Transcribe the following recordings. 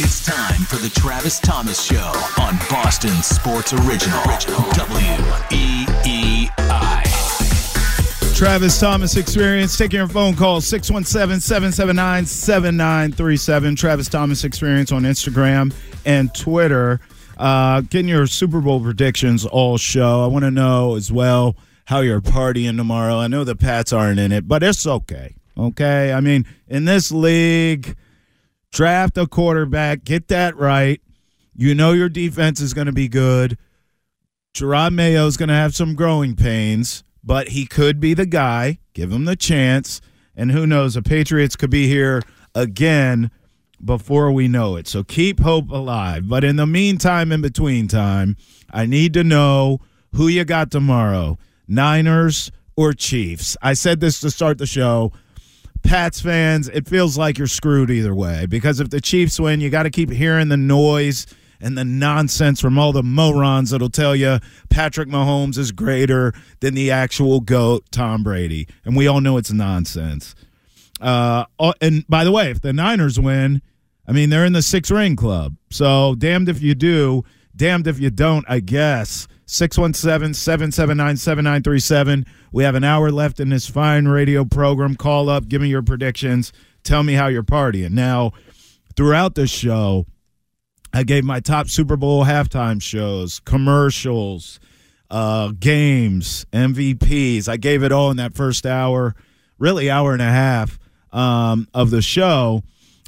It's time for the Travis Thomas Show on Boston Sports Original. W-E-E-I. Travis Thomas Experience. Taking your phone call 617-779-7937. Travis Thomas Experience on Instagram and Twitter. Uh, getting your Super Bowl predictions all show. I want to know as well how you're partying tomorrow. I know the Pats aren't in it, but it's okay. Okay. I mean, in this league, draft a quarterback, get that right. You know your defense is going to be good. Jerod Mayo is going to have some growing pains, but he could be the guy. Give him the chance. And who knows, the Patriots could be here again before we know it. So keep hope alive. But in the meantime, in between time, I need to know who you got tomorrow Niners or Chiefs. I said this to start the show. Pats fans, it feels like you're screwed either way because if the Chiefs win, you got to keep hearing the noise and the nonsense from all the morons that'll tell you Patrick Mahomes is greater than the actual GOAT, Tom Brady. And we all know it's nonsense. Uh, oh, and by the way, if the Niners win, I mean, they're in the six ring club. So damned if you do, damned if you don't, I guess. 617 779 7937. We have an hour left in this fine radio program. Call up, give me your predictions, tell me how you're partying. Now, throughout the show, I gave my top Super Bowl halftime shows, commercials, uh, games, MVPs. I gave it all in that first hour, really hour and a half um, of the show.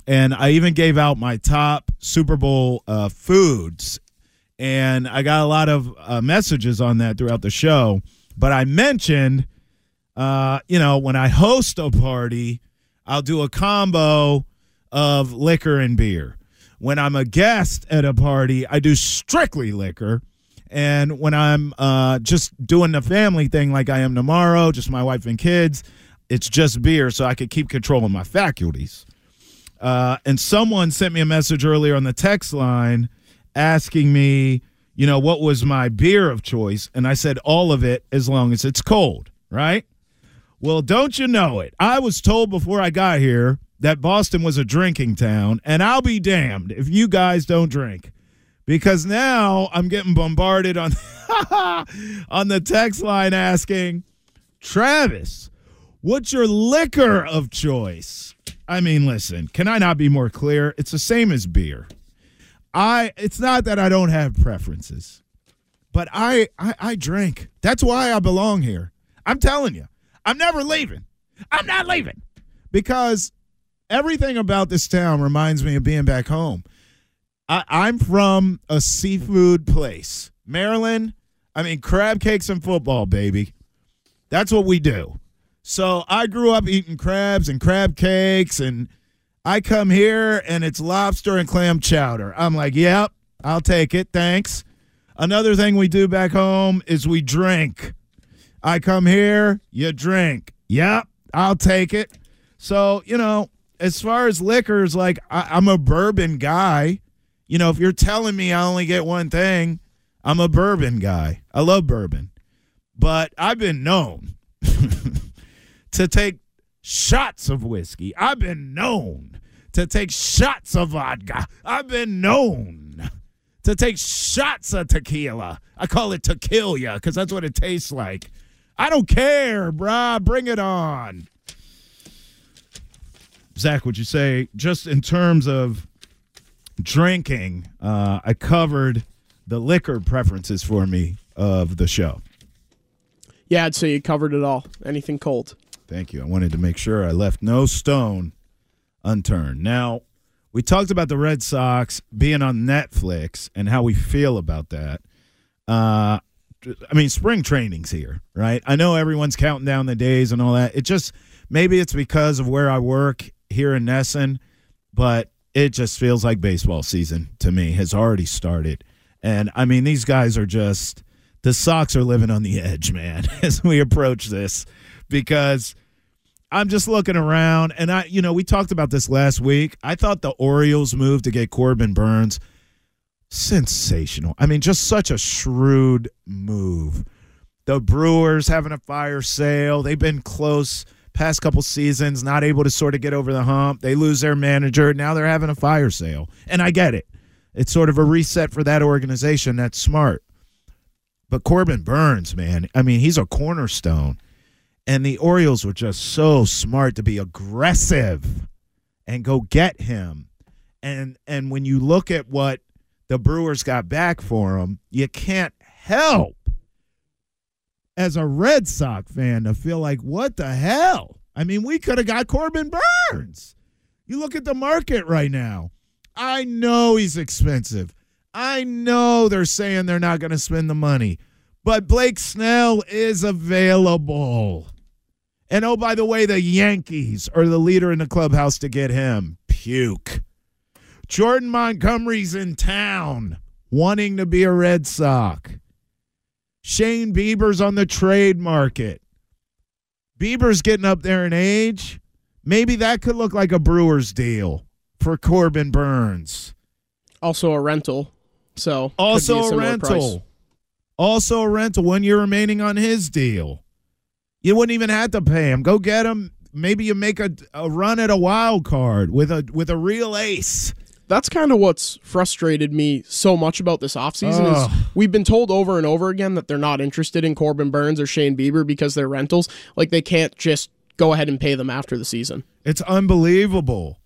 And I even gave out my top Super Bowl uh, foods. And I got a lot of uh, messages on that throughout the show. But I mentioned, uh, you know, when I host a party, I'll do a combo of liquor and beer. When I'm a guest at a party, I do strictly liquor. And when I'm uh, just doing the family thing like I am tomorrow, just my wife and kids, it's just beer so I could keep control of my faculties. Uh, and someone sent me a message earlier on the text line asking me, you know, what was my beer of choice. And I said, all of it as long as it's cold, right? Well, don't you know it? I was told before I got here that Boston was a drinking town, and I'll be damned if you guys don't drink. Because now I'm getting bombarded on on the text line asking, Travis, what's your liquor of choice? I mean, listen, can I not be more clear? It's the same as beer. I it's not that I don't have preferences, but I I, I drink. That's why I belong here. I'm telling you, I'm never leaving. I'm not leaving because everything about this town reminds me of being back home. I, I'm from a seafood place, Maryland. I mean, crab cakes and football, baby. That's what we do. So I grew up eating crabs and crab cakes, and I come here and it's lobster and clam chowder. I'm like, yep, I'll take it. Thanks. Another thing we do back home is we drink. I come here, you drink. Yep, I'll take it. So, you know, as far as liquors, like I, I'm a bourbon guy. You know, if you're telling me I only get one thing, I'm a bourbon guy. I love bourbon. But I've been known to take shots of whiskey. I've been known to take shots of vodka. I've been known to take shots of tequila. I call it tequila because that's what it tastes like. I don't care, brah. Bring it on. Zach, would you say, just in terms of drinking, uh, I covered the liquor preferences for me of the show. Yeah, I'd say you covered it all. Anything cold. Thank you. I wanted to make sure I left no stone unturned. Now, we talked about the Red Sox being on Netflix and how we feel about that. Uh, I mean, spring training's here, right? I know everyone's counting down the days and all that. It just maybe it's because of where I work here in NESN, but it just feels like baseball season to me has already started. And I mean, these guys are just the Sox are living on the edge, man, as we approach this because I'm just looking around and I you know, we talked about this last week. I thought the Orioles move to get Corbin Burnes sensational. I mean, just such a shrewd move. The Brewers having a fire sale. They've been close past couple seasons, not able to sort of get over the hump. They lose their manager. Now they're having a fire sale. And I get it. It's sort of a reset for that organization. That's smart. But Corbin Burnes, man, I mean, he's a cornerstone. And the Orioles were just so smart to be aggressive and go get him. And and when you look at what the Brewers got back for him, you can't help as a Red Sox fan to feel like, what the hell? I mean, we could have got Corbin Burnes. You look at the market right now. I know he's expensive. I know they're saying they're not going to spend the money, but Blake Snell is available. And oh, by the way, the Yankees are the leader in the clubhouse to get him. Puke. Jordan Montgomery's in town wanting to be a Red Sox. Shane Bieber's on the trade market. Bieber's getting up there in age. Maybe that could look like a Brewers deal for Corbin Burnes. Also a rental. So also a, a rental. Price. Also a rental. One year remaining on his deal. You wouldn't even have to pay him. Go get him. Maybe you make a, a run at a wild card with a with a real ace that's kind of what's frustrated me so much about this offseason oh. is we've been told over and over again that they're not interested in Corbin Burnes or Shane Bieber because they're rentals. Like they can't just go ahead and pay them after the season. It's unbelievable.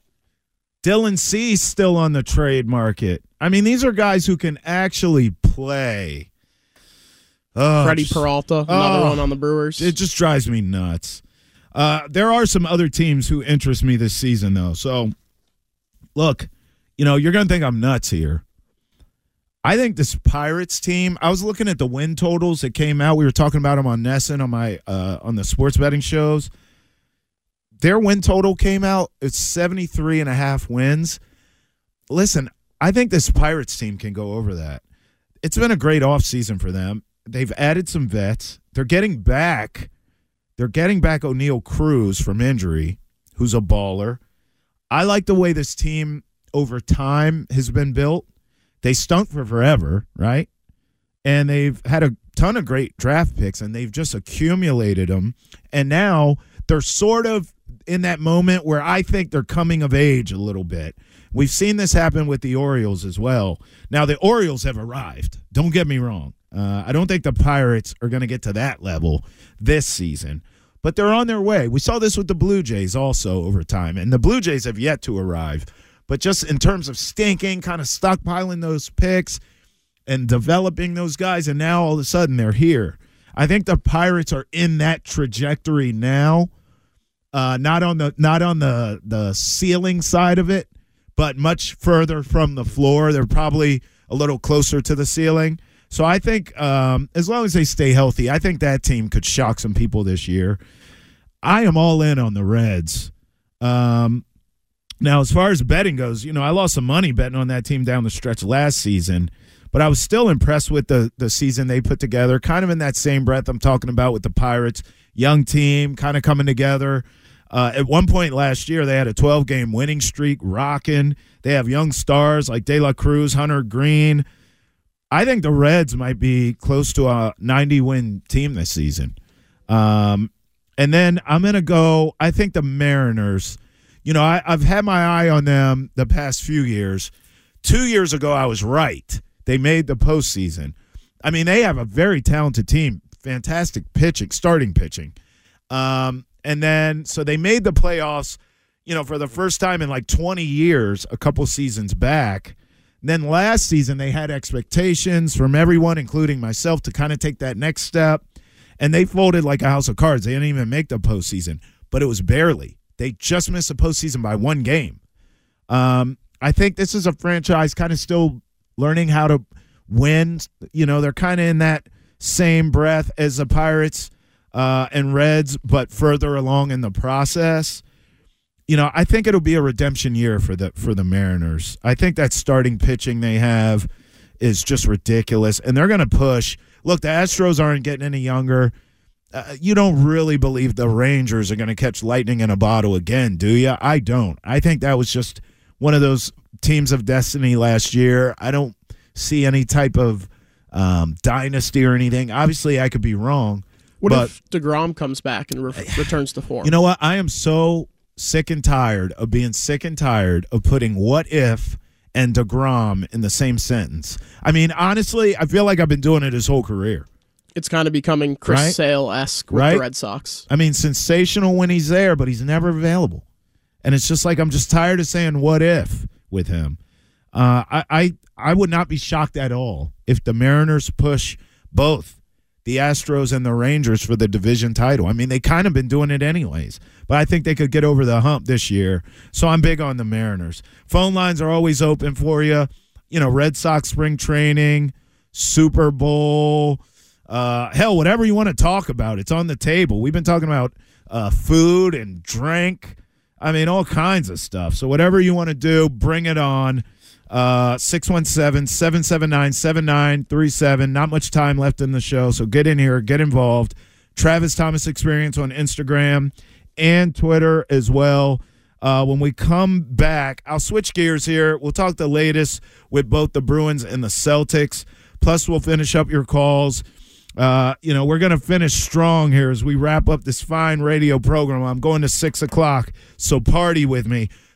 Dylan Cease still on the trade market. I mean, these are guys who can actually play. Oh, Freddie Peralta, another oh, one on the Brewers. It just drives me nuts. Uh, there are some other teams who interest me this season, though. So, look, you know, you're going to think I'm nuts here. I think this Pirates team. I was looking at the win totals that came out. We were talking about them on NESN on my uh, on the sports betting shows. Their win total came out. It's 73 and a half wins. Listen, I think this Pirates team can go over that. It's been a great offseason for them. They've added some vets. They're getting back. They're getting back Oneil Cruz from injury, who's a baller. I like the way this team over time has been built. They stunk for forever, right? And they've had a ton of great draft picks and they've just accumulated them. And now they're sort of in that moment where I think they're coming of age a little bit. We've seen this happen with the Orioles as well. Now, the Orioles have arrived. Don't get me wrong. Uh, I don't think the Pirates are going to get to that level this season, but they're on their way. We saw this with the Blue Jays also over time, and the Blue Jays have yet to arrive. But just in terms of stinking, kind of stockpiling those picks and developing those guys, and now all of a sudden they're here. I think the Pirates are in that trajectory now. Uh, not on the not on the the ceiling side of it, but much further from the floor. They're probably a little closer to the ceiling. So I think um, as long as they stay healthy, I think that team could shock some people this year. I am all in on the Reds. Um, now, as far as betting goes, you know, I lost some money betting on that team down the stretch last season, but I was still impressed with the the season they put together. Kind of in that same breath I'm talking about with the Pirates, young team, kind of coming together. Uh, at one point last year, they had a 12 game winning streak, rocking. They have young stars like De La Cruz, Hunter Greene. I think the Reds might be close to a 90 win team this season. Um, and then I'm going to go, I think the Mariners you know, I, I've had my eye on them the past few years. Two years ago, I was right. They made the postseason. I mean, they have a very talented team, fantastic pitching, starting pitching. Um, and then, so they made the playoffs, you know, for the first time in like 20 years, a couple seasons back. Then last season, they had expectations from everyone, including myself, to kind of take that next step. And they folded like a house of cards. They didn't even make the postseason, but it was barely. They just missed the postseason by one game. Um, I think this is a franchise kind of still learning how to win. You know, they're kind of in that same breath as the Pirates uh, and Reds, but further along in the process. You know, I think it'll be a redemption year for the for the Mariners. I think that starting pitching they have is just ridiculous, and they're going to push. Look, the Astros aren't getting any younger. Uh, you don't really believe the Rangers are going to catch lightning in a bottle again, do you? I don't. I think that was just one of those teams of destiny last year. I don't see any type of um, dynasty or anything. Obviously, I could be wrong. What but, if Degrom comes back and re- returns to form? You know what? I am so sick and tired of being sick and tired of putting "what if" and Degrom in the same sentence. I mean, honestly, I feel like I've been doing it his whole career. It's kind of becoming Chris Right? Sale esque with Right? the Red Sox. I mean, sensational when he's there, but he's never available. And it's just like I'm just tired of saying "what if" with him. Uh, I, I I would not be shocked at all if the Mariners push both the Astros and the Rangers for the division title. I mean, they kind of been doing it anyways, but I think they could get over the hump this year. So I'm big on the Mariners. Phone lines are always open for you. You know, Red Sox spring training, Super Bowl, uh, hell, whatever you want to talk about, it's on the table. We've been talking about uh, food and drink. I mean, all kinds of stuff. So whatever you want to do, bring it on. Uh, 617-779-7937. Not much time left in the show, so get in here, get involved. Travis Thomas Experience on Instagram and Twitter as well. Uh, when we come back, I'll switch gears here. We'll talk the latest with both the Bruins and the Celtics. Plus, we'll finish up your calls. Uh, you know, we're going to finish strong here as we wrap up this fine radio program. I'm going to six o'clock, so party with me.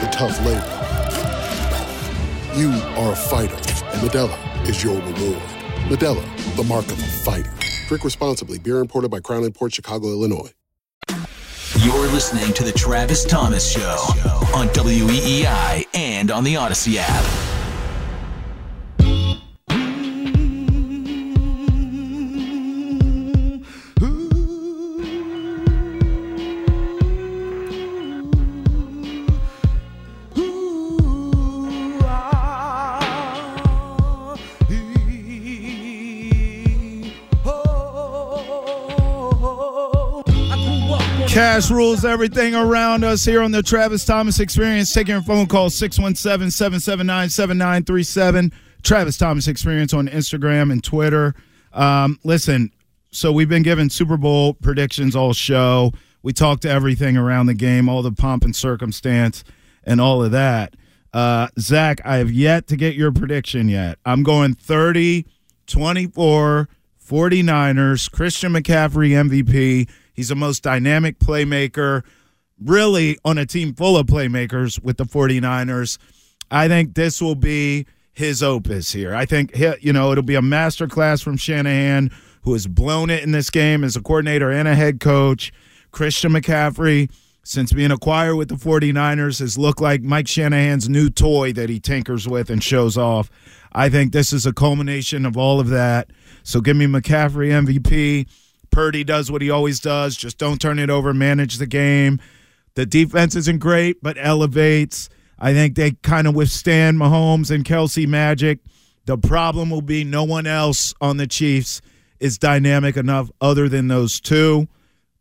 the tough labor. You are a fighter, and Modelo is your reward. Modelo, the mark of a fighter. Drink responsibly. Beer imported by Crown Port Chicago, Illinois. You're listening to the Travis Thomas Show on WEEI and on the Odyssey app. Cash rules everything around us here on the Travis Thomas Experience. Taking your phone call 617 779 7937. Travis Thomas Experience on Instagram and Twitter. Um, listen, so we've been giving Super Bowl predictions all show. We talked to everything around the game, all the pomp and circumstance, and all of that. Uh, Zach, I have yet to get your prediction yet. I'm going 30 24 49ers. Christian McCaffrey, MVP. He's the most dynamic playmaker, really, on a team full of playmakers with the 49ers. I think this will be his opus here. I think, you know, it'll be a masterclass from Shanahan, who has blown it in this game as a coordinator and a head coach. Christian McCaffrey, since being acquired with the 49ers, has looked like Mike Shanahan's new toy that he tinkers with and shows off. I think this is a culmination of all of that. So give me McCaffrey MVP. Purdy does what he always does. Just don't turn it over, manage the game. The defense isn't great, but elevates. I think they kind of withstand Mahomes and Kelce magic. The problem will be no one else on the Chiefs is dynamic enough other than those two.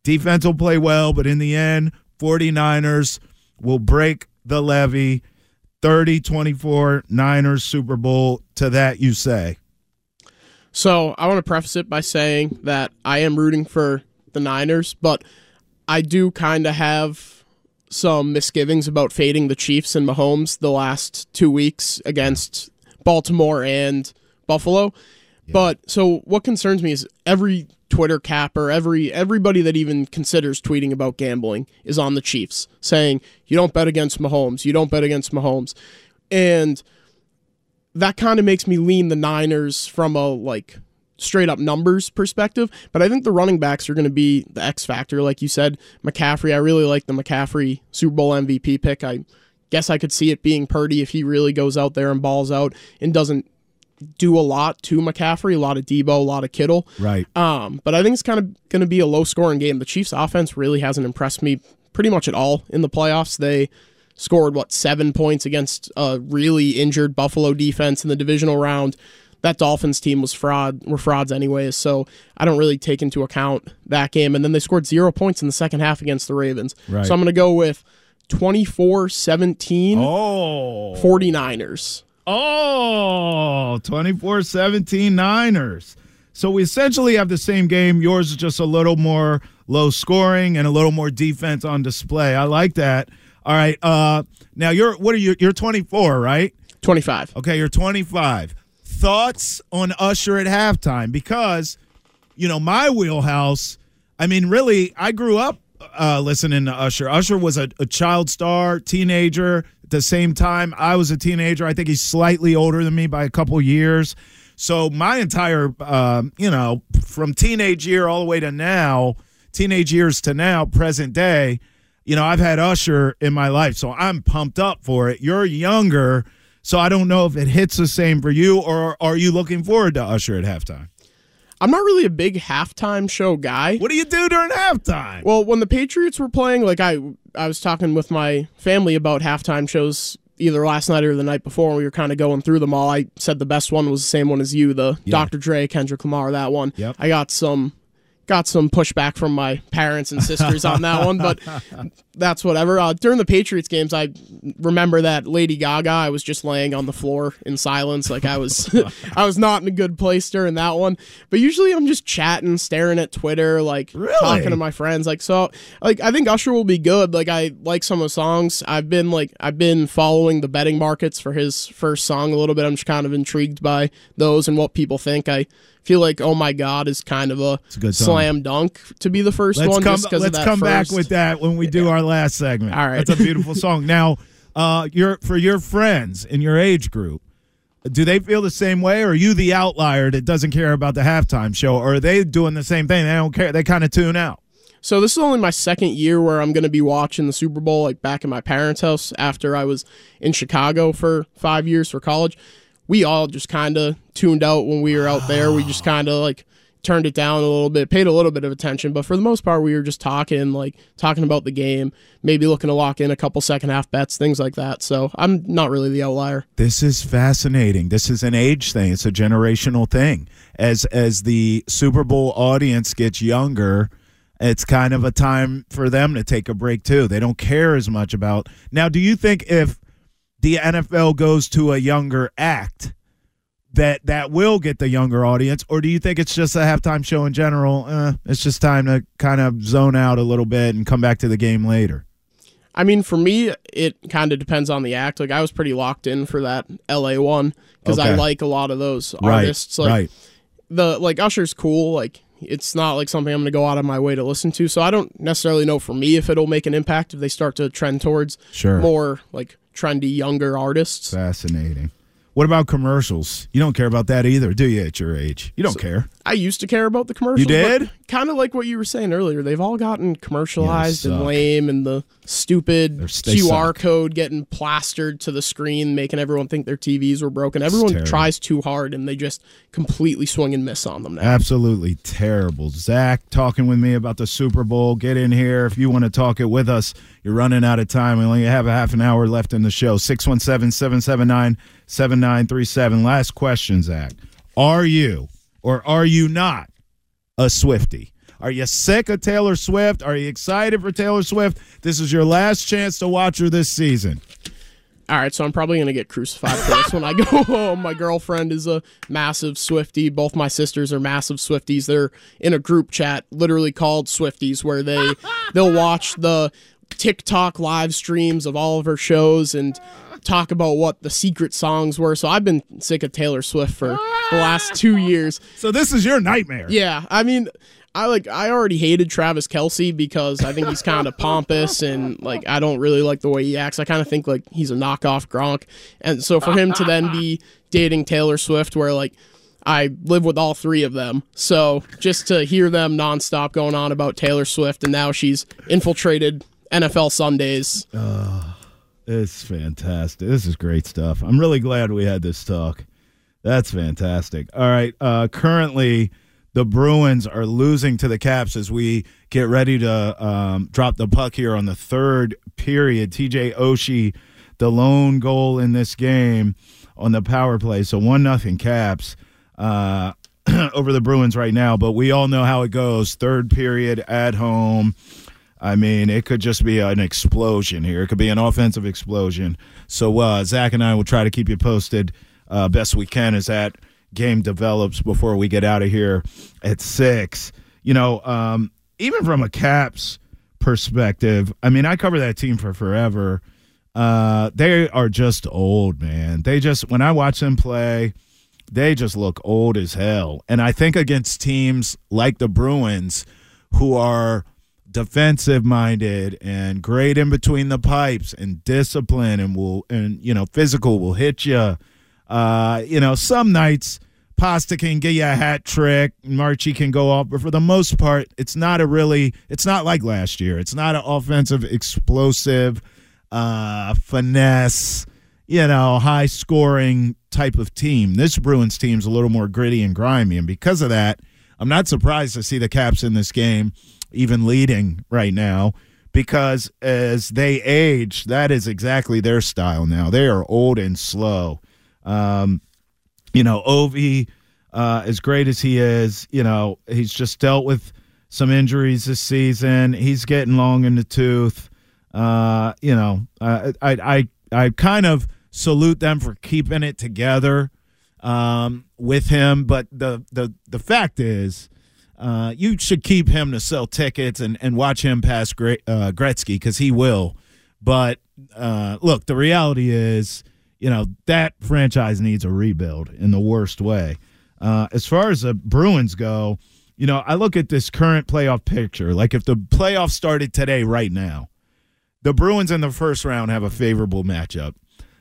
Defense will play well, but in the end, 49ers will break the levy. 30 24 Niners Super Bowl. To that, you say. So I want to preface it by saying that I am rooting for the Niners, but I do kind of have some misgivings about fading the Chiefs and Mahomes the last two weeks against Baltimore and Buffalo. But so what concerns me is every Twitter capper, every everybody that even considers tweeting about gambling is on the Chiefs, saying you don't bet against Mahomes, you don't bet against Mahomes, and that kind of makes me lean the Niners from a like straight up numbers perspective. But I think the running backs are going to be the X factor, like you said. McCaffrey, I really like the McCaffrey Super Bowl MVP pick. I guess I could see it being Purdy if he really goes out there and balls out and doesn't do a lot to McCaffrey, a lot of Deebo, a lot of Kittle. Right. Um, but I think it's kind of going to be a low scoring game. The Chiefs' offense really hasn't impressed me pretty much at all in the playoffs. They scored what seven points against a really injured Buffalo defense in the divisional round. That Dolphins team was fraud were frauds anyways, so I don't really take into account that game. And then they scored zero points in the second half against the Ravens. Right. So I'm going to go with 24-17 Oh. 49ers. Oh, 24 17 Niners. So we essentially have the same game. Yours is just a little more low scoring and a little more defense on display. I like that. All right. Uh now you're what are you you're 24, right? 25. Okay, you're 25. Thoughts on Usher at halftime because you know, my wheelhouse, I mean really I grew up uh, listening to Usher. Usher was a, a child star, teenager. At the same time, I was a teenager. I think he's slightly older than me by a couple years. So my entire, um, you know, from teenage year all the way to now, teenage years to now, present day, you know, I've had Usher in my life. So I'm pumped up for it. You're younger. So I don't know if it hits the same for you or are you looking forward to Usher at halftime? I'm not really a big halftime show guy. What do you do during halftime? Well, when the Patriots were playing, like I I was talking with my family about halftime shows either last night or the night before, and we were kind of going through them all. I said the best one was the same one as you, the Dr. Dre, Kendrick Lamar, that one. Yep. I got some got some pushback from my parents and sisters on that one, but that's whatever. Uh, during the Patriots games, I remember that Lady Gaga. I was just laying on the floor in silence, like I was, I was not in a good place during that one. But usually, I'm just chatting, staring at Twitter, like Really? talking to my friends. Like so, like I think Usher will be good. Like I like some of the songs. I've been like I've been following the betting markets for his first song a little bit. I'm just kind of intrigued by those and what people think. I feel like Oh My God is kind of a, a good slam dunk to be the 1st let's one. come, just let's come back with that when we do our last segment. All right. That's a beautiful song. Now, uh, your for your friends in your age group, do they feel the same way, or are you the outlier that doesn't care about the halftime show, or are they doing the same thing? They don't care. They kind of tune out. So this is only my second year where I'm going to be watching the Super Bowl like back in my parents' house after I was in Chicago for 5 years for college. We all just kind of tuned out when we were out there. We just kind of like turned it down a little bit, paid a little bit of attention, but for the most part we were just talking like talking about the game, maybe looking to lock in a couple second half bets, things like that. So I'm not really the outlier. This is fascinating. This is an age thing. It's a generational thing. As as the Super Bowl audience gets younger, it's kind of a time for them to take a break too. They don't care as much about. Now, do you think if the NFL goes to a younger act that that will get the younger audience or do you think it's just a halftime show in general? Uh, it's just time to kind of zone out a little bit and come back to the game later. I mean, for me, it kind of depends on the act. Like I was pretty locked in for that LA one because I like a lot of those Right, artists. Like right. the like Usher's cool. Like it's not like something I'm going to go out of my way to listen to. So I don't necessarily know for me if it'll make an impact if they start to trend towards Sure. more like trendy younger artists. Fascinating. What about commercials? You don't care about that either, do you? At your age, you don't So- care. I used to care about the commercials. You did? Kind of like what you were saying earlier. They've all gotten commercialized and lame, and the stupid QR code getting plastered to the screen, making everyone think their TVs were broken. Everyone terrible. tries too hard, and they just completely swing and miss on them now. Absolutely terrible. Zach talking with me about the Super Bowl. Get in here if you want to talk it with us. You're running out of time. We only have a half an hour left in the show. 617 779 7937. Last question, Zach. Are you or are you not a Swifty? Are you sick of Taylor Swift? Are you excited for Taylor Swift? This is your last chance to watch her this season. All right, so I'm probably gonna get crucified for this when I go home. Oh, my girlfriend is a massive Swifty. Both my sisters are massive Swifties. They're in a group chat, literally called Swifties, where they they'll watch the TikTok live streams of all of her shows and talk about what the secret songs were. So I've been sick of Taylor Swift for the last two years. So this is your nightmare. Yeah, I mean, I like I already hated Travis Kelce because I think he's kind of pompous and like I don't really like the way he acts. I kind of think like he's a knockoff Gronk, and so for him to then be dating Taylor Swift, where like I live with all three of them, so just to hear them nonstop going on about Taylor Swift, and now she's infiltrated NFL Sundays. It's fantastic. This is great stuff. I'm really glad we had this talk. That's fantastic. All right. Uh, currently, the Bruins are losing to the Caps as we get ready to um, drop the puck here on the third period. TJ Oshie, the lone goal in this game on the power play. So one nothing Caps uh, over the Bruins right now. But we all know how it goes. Third period at home. I mean, it could just be an explosion here. It could be an offensive explosion. So uh, Zach and I will try to keep you posted uh, best we can Is that game develops before we get out of here at six. You know, um, even from a Caps perspective, I mean, I cover that team for forever. Uh, they are just old, man. They just when I watch them play, they just look old as hell. And I think against teams like the Bruins, who are defensive minded and great in between the pipes and discipline and will and you know physical will hit you. Uh, you know, some nights Pasta can get you a hat trick, Marchie can go off, but for the most part, it's not a really it's not like last year. It's not an offensive explosive uh finesse, you know, high scoring type of team. This Bruins team's a little more gritty and grimy, and because of that, I'm not surprised to see the Caps in this game even leading right now because as they age, that is exactly their style now. They are old and slow. Um, you know, Ovi, uh, as great as he is, you know, he's just dealt with some injuries this season. He's getting long in the tooth. Uh, you know, I, I, I, I kind of salute them for keeping it together um, with him. But the, the, the fact is, uh, you should keep him to sell tickets and, and watch him pass Gre- uh, Gretzky because he will. But uh, look, the reality is, you know, that franchise needs a rebuild in the worst way. Uh, as far as the Bruins go, you know, I look at this current playoff picture. Like if the playoffs started today, right now, the Bruins in the first round have a favorable matchup.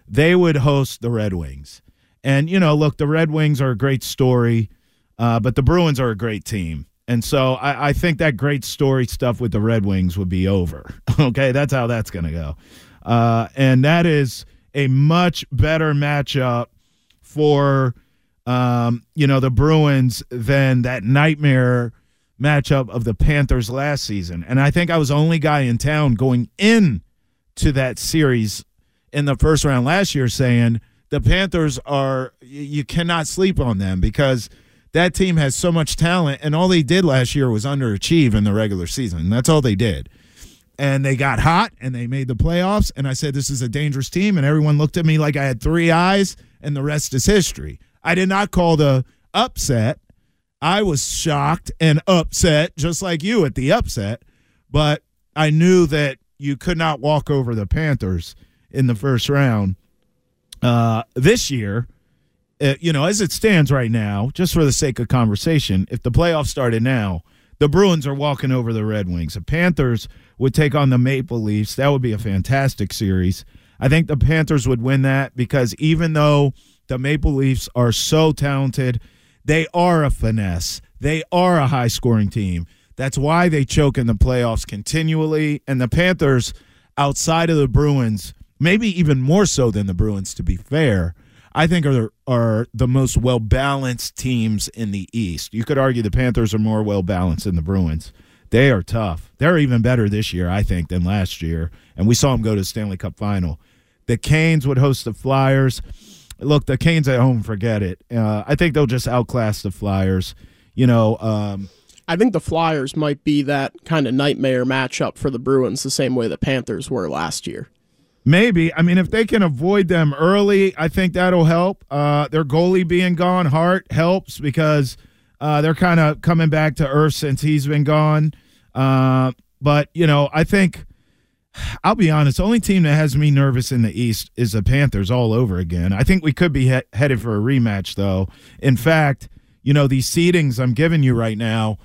They would host the Red Wings. And, you know, look, the Red Wings are a great story, uh, but the Bruins are a great team. And so I, I think that great story stuff with the Red Wings would be over. okay, that's how that's going to go. Uh, and that is a much better matchup for, um, you know, the Bruins than that nightmare matchup of the Panthers last season. And I think I was the only guy in town going in to that series in the first round last year saying the Panthers are, you cannot sleep on them because – that team has so much talent, and all they did last year was underachieve in the regular season. That's all they did. And they got hot and they made the playoffs. And I said, This is a dangerous team. And everyone looked at me like I had three eyes, and the rest is history. I did not call the upset. I was shocked and upset, just like you at the upset. But I knew that you could not walk over the Panthers in the first round. Uh, this year, uh, you know, as it stands right now, just for the sake of conversation, if the playoffs started now, the Bruins are walking over the Red Wings. The Panthers would take on the Maple Leafs. That would be a fantastic series. I think the Panthers would win that because even though The Maple Leafs are so talented. They are a finesse. They are a high scoring team. That's why they choke in the playoffs continually. And the Panthers, outside of the Bruins, maybe even more so than the Bruins, to be fair, I think are are the most well balanced teams in the East. You could argue the Panthers are more well balanced than the Bruins. They are tough. They're even better this year, I think, than last year. And we saw them go to the Stanley Cup final. The Canes would host the Flyers. Look, the Canes at home, forget it. Uh, I think they'll just outclass the Flyers. You know, um, I think the Flyers might be that kind of nightmare matchup for the Bruins, the same way the Panthers were last year. Maybe. I mean, if they can avoid them early, I think that'll help. Uh, their goalie being gone, Hart, helps because uh, they're kind of coming back to earth since he's been gone. Uh, but, you know, I think, I'll be honest, the only team that has me nervous in the East is the Panthers all over again. I think we could be he- headed for a rematch, though. In fact, you know, these seedings I'm giving you right now,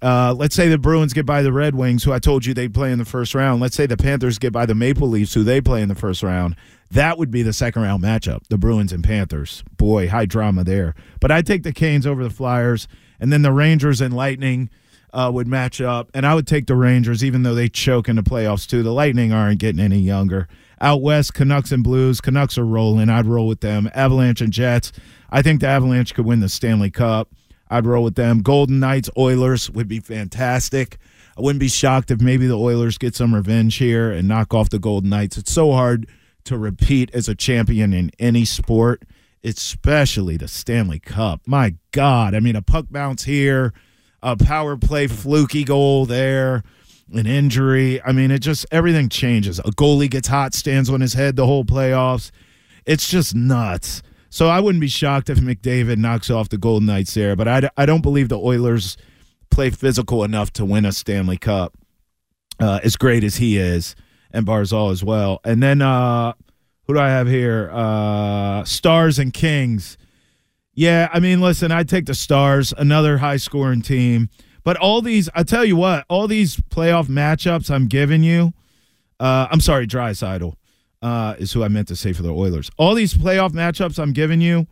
uh, let's say the Bruins get by the Red Wings, who I told you they'd play in the first round. Let's say the Panthers get by the Maple Leafs, who they play in the first round. That would be the second round matchup, the Bruins and Panthers. Boy, high drama there. But I'd take the Canes over the Flyers, and then the Rangers and Lightning uh, would match up. And I would take the Rangers, even though they choke in the playoffs, too. The Lightning aren't getting any younger. Out west, Canucks and Blues. Canucks are rolling. I'd roll with them. Avalanche and Jets. I think the Avalanche could win the Stanley Cup. I'd roll with them. Golden Knights, Oilers would be fantastic. I wouldn't be shocked if maybe the Oilers get some revenge here and knock off the Golden Knights. It's so hard to repeat as a champion in any sport, especially the Stanley Cup. My God. I mean, a puck bounce here, a power play fluky goal there, an injury. I mean, it just, everything changes. A goalie gets hot, stands on his head the whole playoffs. It's just nuts. So I wouldn't be shocked if McDavid knocks off the Golden Knights there, but I, I don't believe the Oilers play physical enough to win a Stanley Cup. Uh, as great as he is, and Barzal as well. And then uh, who do I have here? Uh, Stars and Kings. Yeah, I mean, listen, I take the Stars, another high scoring team. But all these, I tell you what, all these playoff matchups I'm giving you, uh, I'm sorry, Draisaitl uh, is who I meant to say for the Oilers. All these playoff matchups I'm giving you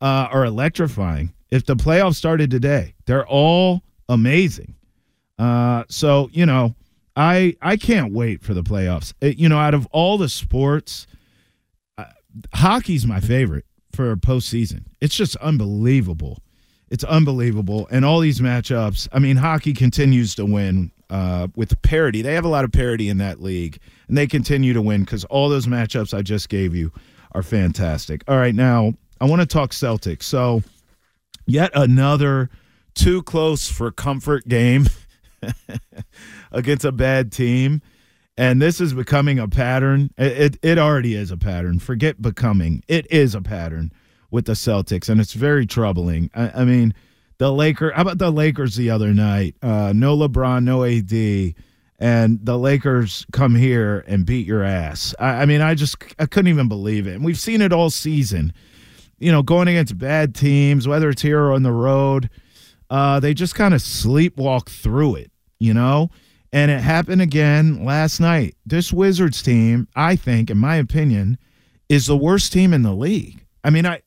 uh, are electrifying. If the playoffs started today, they're all amazing. Uh, so you know, I I can't wait for the playoffs. It, you know, out of all the sports, uh, hockey's my favorite for postseason. It's just unbelievable. It's unbelievable, and all these matchups. I mean, hockey continues to win uh, with parity. They have a lot of parity in that league, and they continue to win because all those matchups I just gave you are fantastic. All right, now I want to talk Celtics. So, yet another too close for comfort game against a bad team. And this is becoming a pattern. It, it, it already is a pattern. Forget becoming. It is a pattern with the Celtics, and it's very troubling. I, I mean, the Lakers. How about the Lakers the other night? Uh, no LeBron, no AD, and the Lakers come here and beat your ass. I, I mean, I just I couldn't even believe it. And we've seen it all season. You know, going against bad teams, whether it's here or on the road, uh, they just kind of sleepwalk through it. You know. And it happened again last night. This Wizards team, I think, in my opinion, is the worst team in the league. I mean, I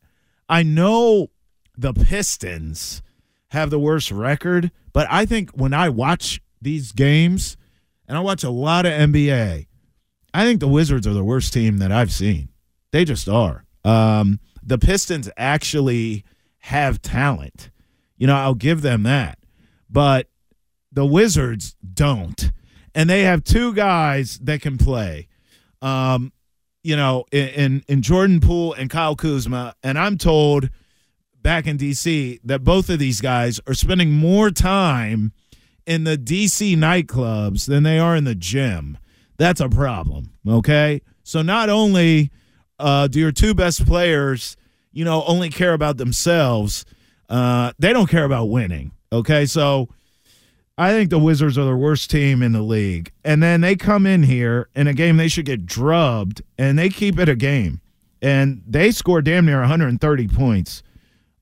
I know the Pistons have the worst record, but I think when I watch these games, and I watch a lot of NBA, I think the Wizards are the worst team that I've seen. They just are. Um, the Pistons actually have talent. You know, I'll give them that. But the Wizards don't. And they have two guys that can play. Um, you know, in, in Jordan Poole and Kyle Kuzma, and I'm told back in DC that both of these guys are spending more time in the DC nightclubs than they are in the gym. That's a problem. Okay. So not only uh, do your two best players, you know, only care about themselves, uh, they don't care about winning. Okay. So I think the Wizards are the worst team in the league. And then they come in here in a game they should get drubbed and they keep it a game. And they score damn near 130 points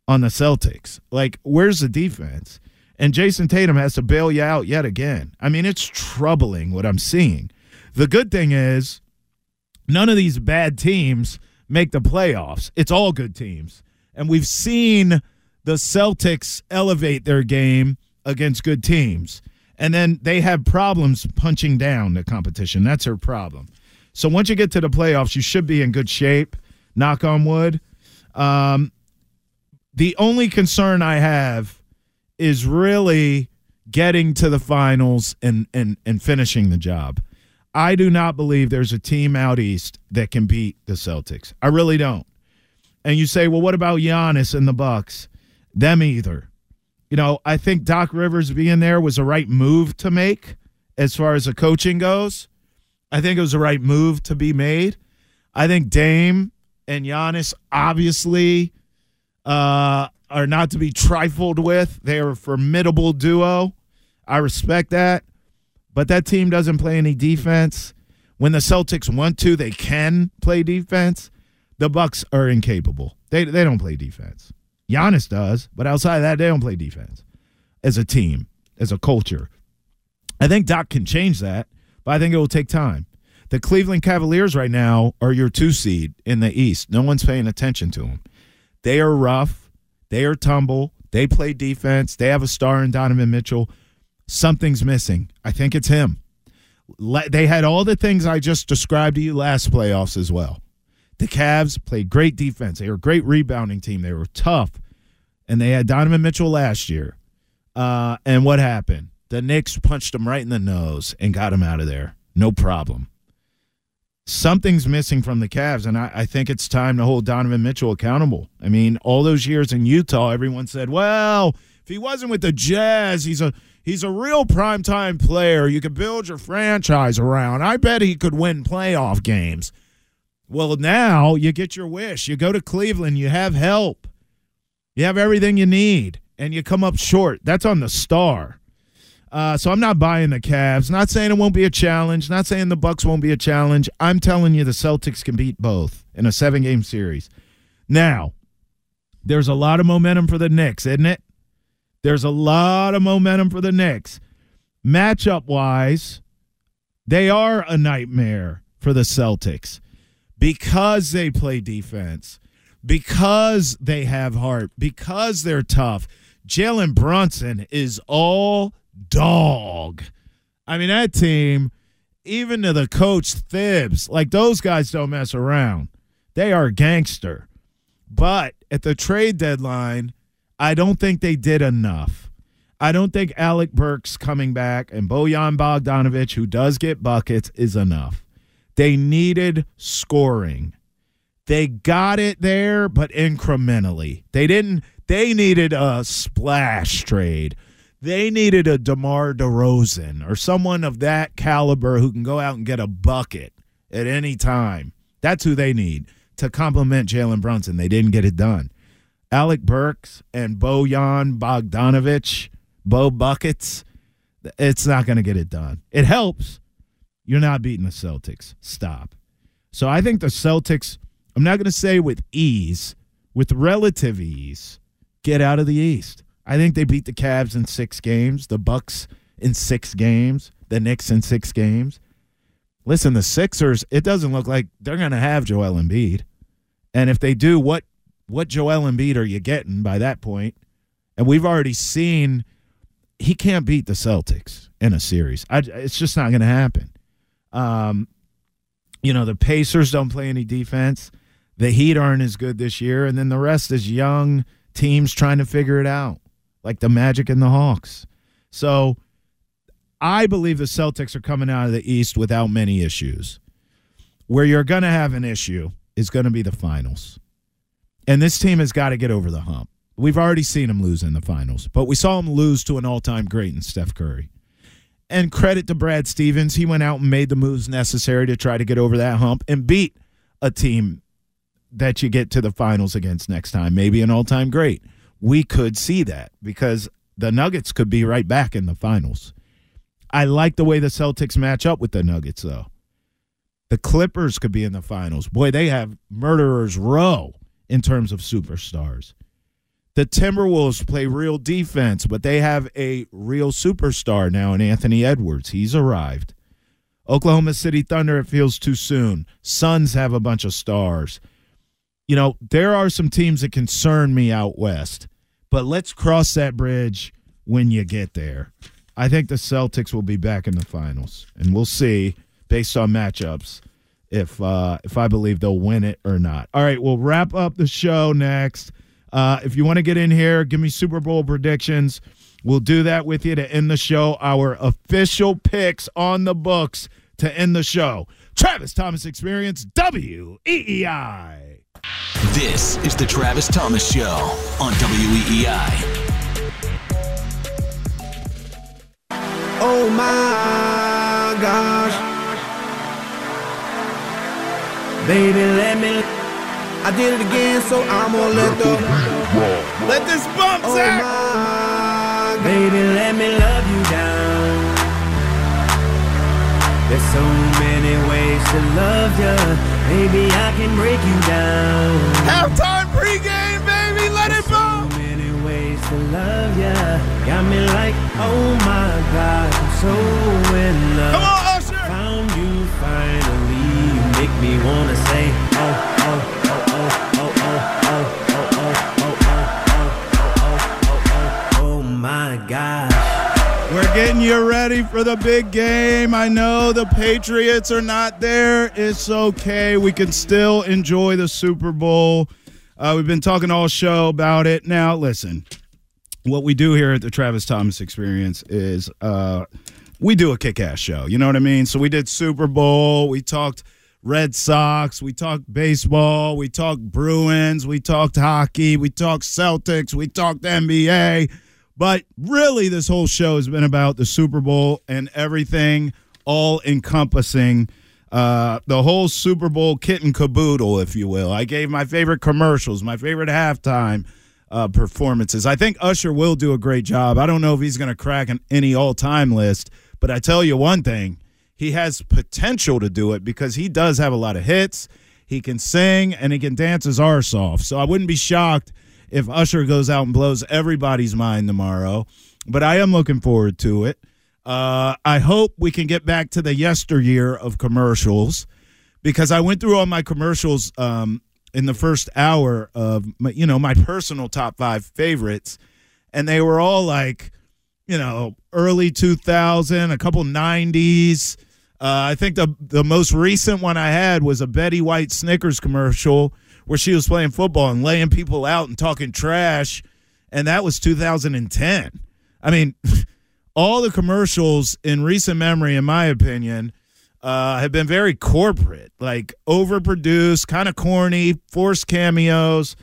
on the Celtics. Like, where's the defense? And Jayson Tatum has to bail you out yet again. I mean, it's troubling what I'm seeing. The good thing is, none of these bad teams make the playoffs. It's all good teams. And we've seen the Celtics elevate their game against good teams. And then they have problems punching down the competition. That's their problem. So once you get to the playoffs, you should be in good shape. Knock on wood. Um, the only concern I have is really getting to the finals and, and, and finishing the job. I do not believe there's a team out east that can beat the Celtics. I really don't. And you say, well, what about Giannis and the Bucks? Them either. You know, I think Doc Rivers being there was the right move to make as far as the coaching goes. I think it was the right move to be made. I think Dame and Giannis obviously uh, are not to be trifled with. They are a formidable duo. I respect that. But that team doesn't play any defense. When the Celtics want to, they can play defense. The Bucks are incapable. They they don't play defense. Giannis does, but outside of that, they don't play defense as a team, as a culture. I think Doc can change that, but I think it will take time. The Cleveland Cavaliers right now are your two seed in the East. No one's paying attention to them. They are rough. They are tumble. They play defense. They have a star in Donovan Mitchell. Something's missing. I think it's him. They had all the things I just described to you last playoffs as well. The Cavs played great defense. They were a great rebounding team. They were tough. And they had Donovan Mitchell last year. Uh, and what happened? The Knicks punched him right in the nose and got him out of there. No problem. Something's missing from the Cavs, and I, I think it's time to hold Donovan Mitchell accountable. I mean, all those years in Utah, everyone said, well, if he wasn't with the Jazz, he's a he's a real primetime player. You could build your franchise around. I bet he could win playoff games. Well, now you get your wish. You go to Cleveland, you have help. You have everything you need, and you come up short. That's on the star. Uh, so I'm not buying the Cavs. Not saying it won't be a challenge. Not saying the Bucks won't be a challenge. I'm telling you the Celtics can beat both in a seven game series. Now, there's a lot of momentum for the Knicks, isn't it? There's a lot of momentum for the Knicks. Matchup wise, they are a nightmare for the Celtics because they play defense, because they have heart, because they're tough. Jalen Brunson is all dog. I mean, that team, even to the coach Thibs, like those guys don't mess around. They are gangster. But at the trade deadline, I don't think they did enough. I don't think Alec Burks coming back and Bojan Bogdanovic, who does get buckets, is enough. They needed scoring. They got it there, but incrementally. They didn't. They needed a splash trade. They needed a DeMar DeRozan or someone of that caliber who can go out and get a bucket at any time. That's who they need to complement Jalen Brunson. They didn't get it done. Alec Burks and Bojan Bogdanovic, Bo Buckets, it's not going to get it done. It helps, you're not beating the Celtics. Stop. So I think the Celtics, I'm not going to say with ease, with relative ease, get out of the East. I think they beat the Cavs in six games, the Bucks in six games, the Knicks in six games. Listen, the Sixers, it doesn't look like they're going to have Joel Embiid. And if they do, what what Joel Embiid are you getting by that point? And we've already seen he can't beat the Celtics in a series. I, it's just not going to happen. Um, you know, the Pacers don't play any defense. The Heat aren't as good this year, and then the rest is young teams trying to figure it out, like the Magic and the Hawks. So I believe the Celtics are coming out of the East without many issues. Where you're going to have an issue is going to be the finals. And this team has got to get over the hump. We've already seen them lose in the finals, but we saw them lose to an all time great in Steph Curry. And credit to Brad Stevens. He went out and made the moves necessary to try to get over that hump and beat a team that you get to the finals against next time, maybe an all time great. We could see that because the Nuggets could be right back in the finals. I like the way the Celtics match up with the Nuggets, though. The Clippers could be in the finals. Boy, they have murderers row in terms of superstars. The Timberwolves play real defense, but they have a real superstar now in Anthony Edwards. He's arrived. Oklahoma City Thunder, it feels too soon. Suns have a bunch of stars. you know, there are some teams that concern me out west, but let's cross that bridge when you get there. I think the Celtics will be back in the finals, and we'll see based on matchups if uh, if I believe they'll win it or not. All right, we'll wrap up the show next. Uh, if you want to get in here, give me Super Bowl predictions. We'll do that with you to end the show. Our official picks on the books to end the show. Travis Thomas Experience, W E E I. This is the Travis Thomas Show on WEEI. Oh my gosh. Baby, let me. I did it again, so I'm gonna let the. Let this bump, oh Zach. My, baby, let me love There's so many ways to love ya. Maybe I can break you down. Halftime pregame, baby. Let it bump. So many ways to love ya. Got me like, oh my God, I'm so in love. Come on, Usher. Found you finally. You make me wanna say, oh, oh, oh, getting you ready for the big game. I know the Patriots are not there. It's okay. We can still enjoy the Super Bowl. Uh, we've been talking all show about it. Now, listen, what we do here at the Travis Thomas Experience is uh, we do a kick ass show. You know what I mean? So we did Super Bowl. We talked Red Sox. We talked baseball. We talked Bruins. We talked hockey. We talked Celtics. We talked NBA. But really, this whole show has been about the Super Bowl and everything all encompassing uh, the whole Super Bowl kit and caboodle, if you will. I gave my favorite commercials, my favorite halftime uh, performances. I think Usher will do a great job. I don't know if he's going to crack an, any all time list, but I tell you one thing he has potential to do it because he does have a lot of hits. He can sing and he can dance his arse off. So I wouldn't be shocked if Usher goes out and blows everybody's mind tomorrow. But I am looking forward to it. Uh, I hope we can get back to the yesteryear of commercials because I went through all my commercials um, in the first hour of my, you know my personal top five favorites, and they were all like, you know, early 2000, a couple 90s. Uh, I think the the most recent one I had was a Betty White Snickers commercial where she was playing football and laying people out and talking trash, and that was 2010. I mean, all the commercials in recent memory, in my opinion, uh, have been very corporate, like overproduced, kind of corny, forced cameos.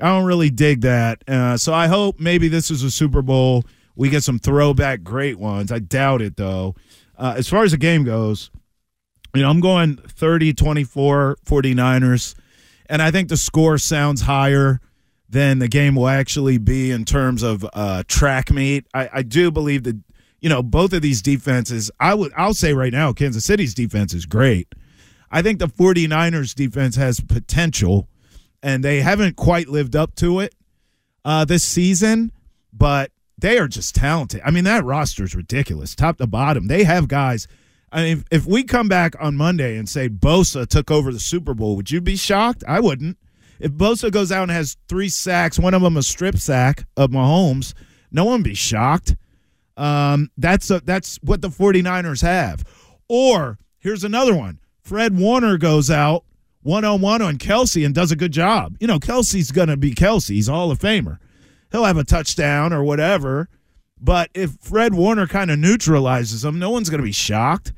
I don't really dig that. Uh, so I hope maybe this is a Super Bowl. We get some throwback great ones. I doubt it, though. Uh, as far as the game goes, you know, I'm going 30 24 49ers. And I think the score sounds higher than the game will actually be in terms of uh, track meet. I, I do believe that you know both of these defenses. I would I'll say right now, Kansas City's defense is great. I think the 49ers defense has potential, and they haven't quite lived up to it uh, this season. But they are just talented. I mean, that roster is ridiculous, top to bottom. They have guys. I mean, if we come back on Monday and say Bosa took over the Super Bowl, would you be shocked? I wouldn't. If Bosa goes out and has three sacks, one of them a strip sack of Mahomes, no one be shocked. Um, that's a, that's what the 49ers have. Or here's another one. Fred Warner goes out one on one on Kelce and does a good job. You know, Kelce's going to be Kelce. He's a Hall of Famer. He'll have a touchdown or whatever. But if Fred Warner kind of neutralizes him, no one's going to be shocked.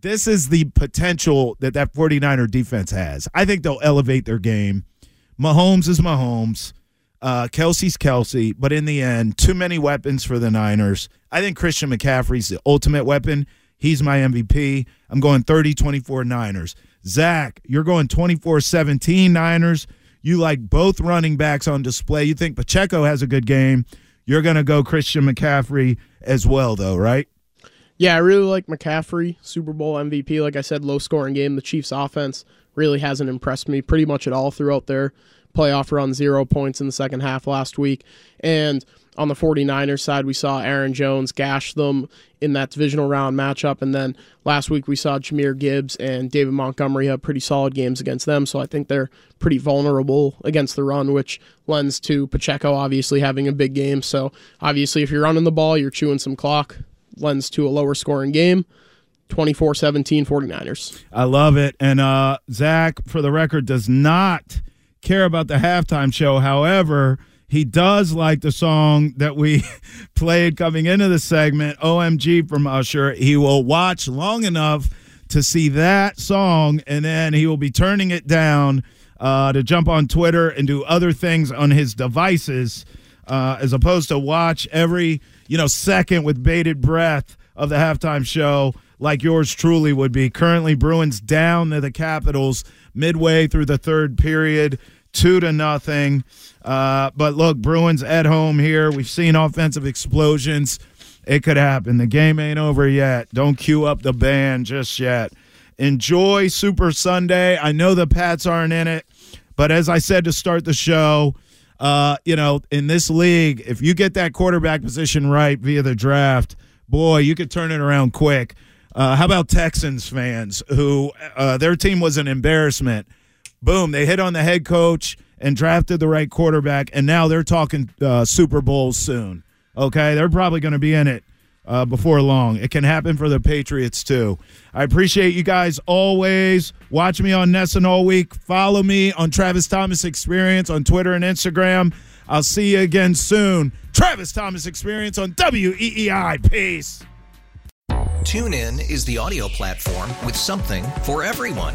This is the potential that that 49er defense has. I think they'll elevate their game. Mahomes is Mahomes. Uh, Kelce's Kelce. But in the end, too many weapons for the Niners. I think Christian McCaffrey's the ultimate weapon. He's my MVP. I'm going 30 24 Niners. Zach, you're going 24 17 Niners. You like both running backs on display. You think Pacheco has a good game. You're going to go Christian McCaffrey as well, though, right? Yeah, I really like McCaffrey, Super Bowl MVP. Like I said, low scoring game. The Chiefs' offense really hasn't impressed me pretty much at all throughout their playoff run, zero points in the second half last week. And on the 49ers side, we saw Aaron Jones gash them in that divisional round matchup. And then last week, we saw Jahmyr Gibbs and David Montgomery have pretty solid games against them. So I think they're pretty vulnerable against the run, which lends to Pacheco obviously having a big game. So obviously, if you're running the ball, you're chewing some clock, lends to a lower scoring game. 24 17 49ers. I love it. And uh, Zach, for the record, does not care about the halftime show. However, he does like the song that we played coming into the segment, OMG from Usher. He will watch long enough to see that song, and then he will be turning it down uh, to jump on Twitter and do other things on his devices, uh, as opposed to watch every you know second with bated breath of the halftime show like yours truly would be. Currently, Bruins down to the Capitals midway through the third period, two to nothing. Uh, but look, Bruins at home here. We've seen offensive explosions. It could happen. The game ain't over yet. Don't cue up the band just yet. Enjoy Super Sunday. I know the Pats aren't in it, but as I said to start the show, uh, you know, in this league, if you get that quarterback position right via the draft, boy, you could turn it around quick. Uh, how about Texans fans who uh, their team was an embarrassment? Boom, they hit on the head coach and drafted the right quarterback, and now they're talking uh, Super Bowls soon. Okay, they're probably going to be in it uh, before long. It can happen for the Patriots too. I appreciate you guys always. Watch me on NESN all week. Follow me on Travis Thomas Experience on Twitter and Instagram. I'll see you again soon. Travis Thomas Experience on WEEI. Peace. TuneIn is the audio platform with something for everyone.